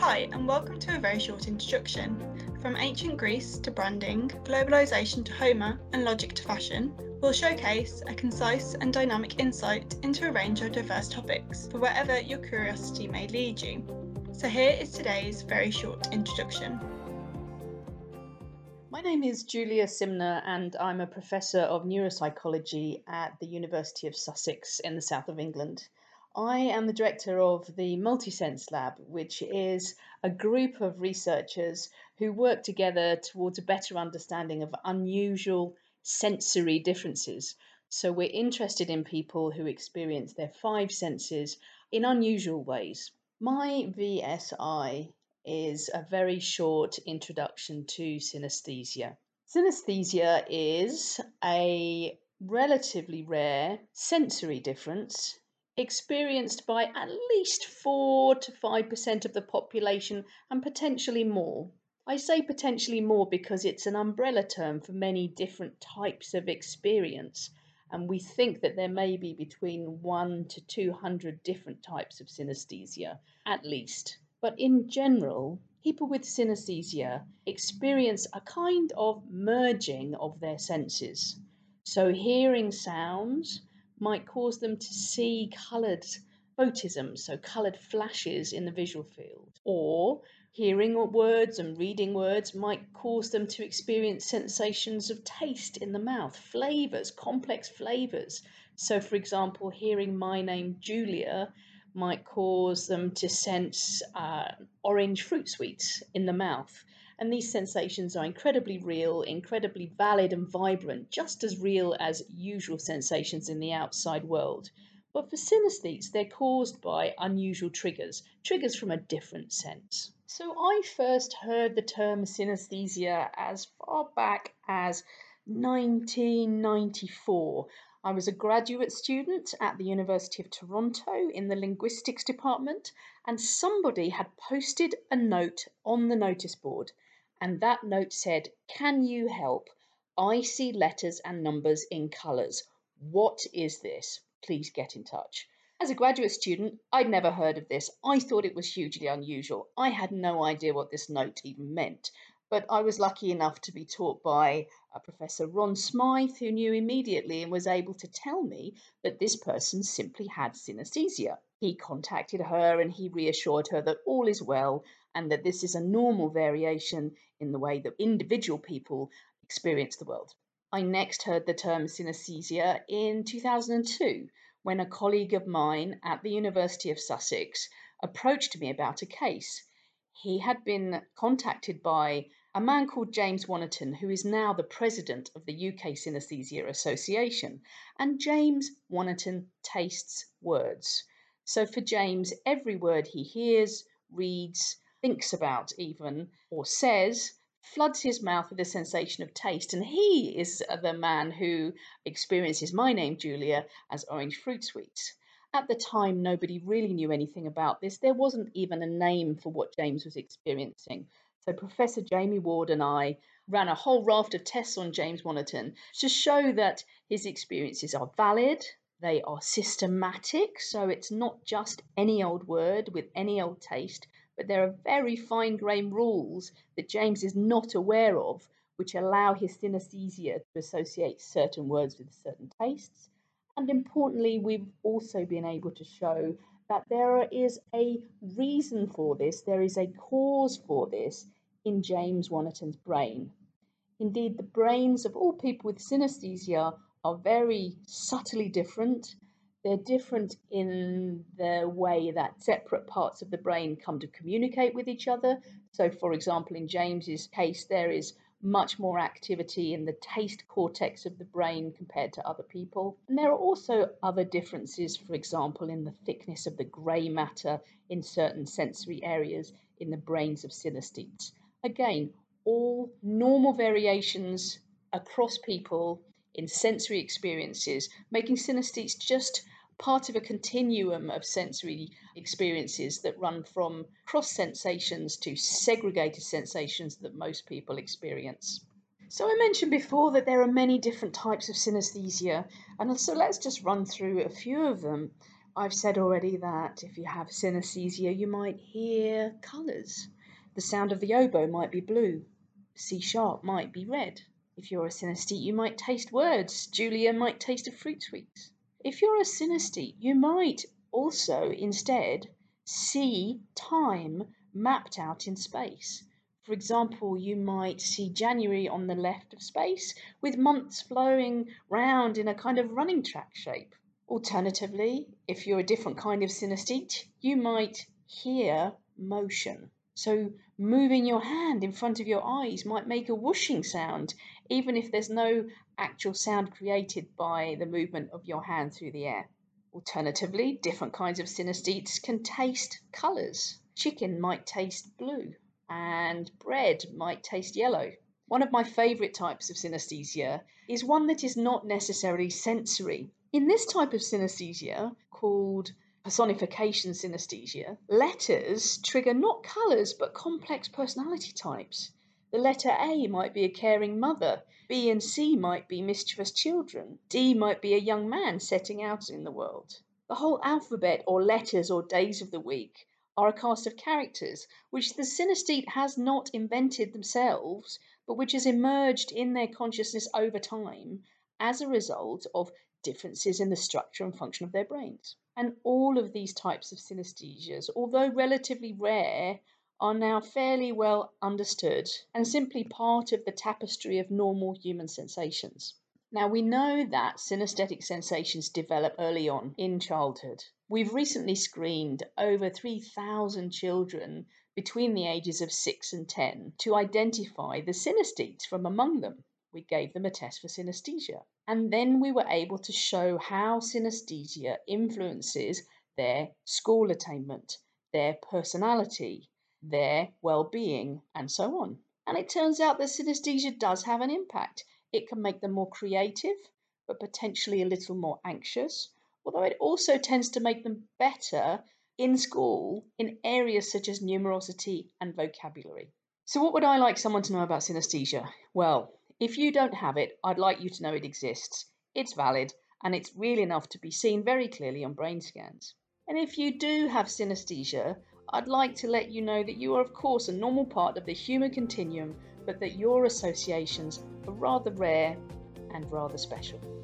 Hi, and welcome to a very short introduction. From ancient Greece to branding, globalisation to Homer, and logic to fashion, we'll showcase a concise and dynamic insight into a range of diverse topics for wherever your curiosity may lead you. So, here is today's very short introduction. My name is Julia Simner, and I'm a professor of neuropsychology at the University of Sussex in the south of England. I am the director of the Multisense Lab, which is a group of researchers who work together towards a better understanding of unusual sensory differences. So, we're interested in people who experience their five senses in unusual ways. My VSI is a very short introduction to synesthesia. Synesthesia is a relatively rare sensory difference experienced by at least 4 to 5% of the population and potentially more. I say potentially more because it's an umbrella term for many different types of experience, and we think that there may be between 1 to 200 different types of synesthesia, at least. But in general, people with synesthesia experience a kind of merging of their senses. So, hearing sounds, might cause them to see coloured photism, so coloured flashes in the visual field. Or hearing words and reading words might cause them to experience sensations of taste in the mouth, flavours, complex flavours. So, for example, hearing my name Julia might cause them to sense uh, orange fruit sweets in the mouth. And these sensations are incredibly real, incredibly valid and vibrant, just as real as usual sensations in the outside world. But for synesthetes, they're caused by unusual triggers, triggers from a different sense. So I first heard the term synesthesia as far back as 1994. I was a graduate student at the University of Toronto in the linguistics department, and somebody had posted a note on the notice board and that note said, Can you help? I see letters and numbers in colours. What is this? Please get in touch. As a graduate student, I'd never heard of this. I thought it was hugely unusual. I had no idea what this note even meant. But I was lucky enough to be taught by Professor Ron Smythe, who knew immediately and was able to tell me that this person simply had synesthesia. He contacted her and he reassured her that all is well and that this is a normal variation in the way that individual people experience the world. I next heard the term synesthesia in 2002 when a colleague of mine at the University of Sussex approached me about a case. He had been contacted by a man called James Wannerton, who is now the president of the UK Synesthesia Association. And James Wannerton tastes words. So for James, every word he hears, reads, thinks about, even, or says, floods his mouth with a sensation of taste. And he is the man who experiences my name, Julia, as orange fruit sweets. At the time, nobody really knew anything about this. There wasn't even a name for what James was experiencing. So, Professor Jamie Ward and I ran a whole raft of tests on James Wannerton to show that his experiences are valid, they are systematic, so it's not just any old word with any old taste, but there are very fine grained rules that James is not aware of, which allow his synesthesia to associate certain words with certain tastes. And importantly, we've also been able to show that there is a reason for this, there is a cause for this in James Wannerton's brain. Indeed, the brains of all people with synesthesia are very subtly different they're different in the way that separate parts of the brain come to communicate with each other. So, for example, in James's case, there is much more activity in the taste cortex of the brain compared to other people. And there are also other differences, for example, in the thickness of the grey matter in certain sensory areas in the brains of synesthetes. Again, all normal variations across people in sensory experiences, making synesthetes just part of a continuum of sensory experiences that run from cross sensations to segregated sensations that most people experience. So, I mentioned before that there are many different types of synesthesia, and so let's just run through a few of them. I've said already that if you have synesthesia, you might hear colours. The sound of the oboe might be blue. C sharp might be red. If you're a synesthete, you might taste words. Julia might taste a fruit sweet. If you're a synesthete, you might also instead see time mapped out in space. For example, you might see January on the left of space with months flowing round in a kind of running track shape. Alternatively, if you're a different kind of synesthete, you might hear motion. So, moving your hand in front of your eyes might make a whooshing sound, even if there's no actual sound created by the movement of your hand through the air. Alternatively, different kinds of synesthetes can taste colours. Chicken might taste blue, and bread might taste yellow. One of my favourite types of synesthesia is one that is not necessarily sensory. In this type of synesthesia, called personification synesthesia, letters trigger not colours but complex personality types. The letter A might be a caring mother, B and C might be mischievous children, D might be a young man setting out in the world. The whole alphabet, or letters, or days of the week, are a cast of characters which the synesthete has not invented themselves, but which has emerged in their consciousness over time as a result of differences in the structure and function of their brains. And all of these types of synesthesias, although relatively rare, are now fairly well understood and simply part of the tapestry of normal human sensations. Now, we know that synesthetic sensations develop early on in childhood. We've recently screened over 3,000 children between the ages of 6 and 10 to identify the synesthetes from among them we gave them a test for synesthesia. And then we were able to show how synesthesia influences their school attainment, their personality, their well being, and so on. And it turns out that synesthesia does have an impact. It can make them more creative, but potentially a little more anxious, although it also tends to make them better in school in areas such as numerosity and vocabulary. So, what would I like someone to know about synesthesia? Well, if you don't have it, I'd like you to know it exists. It's valid and it's real enough to be seen very clearly on brain scans. And if you do have synesthesia, I'd like to let you know that you are, of course, a normal part of the human continuum, but that your associations are rather rare and rather special.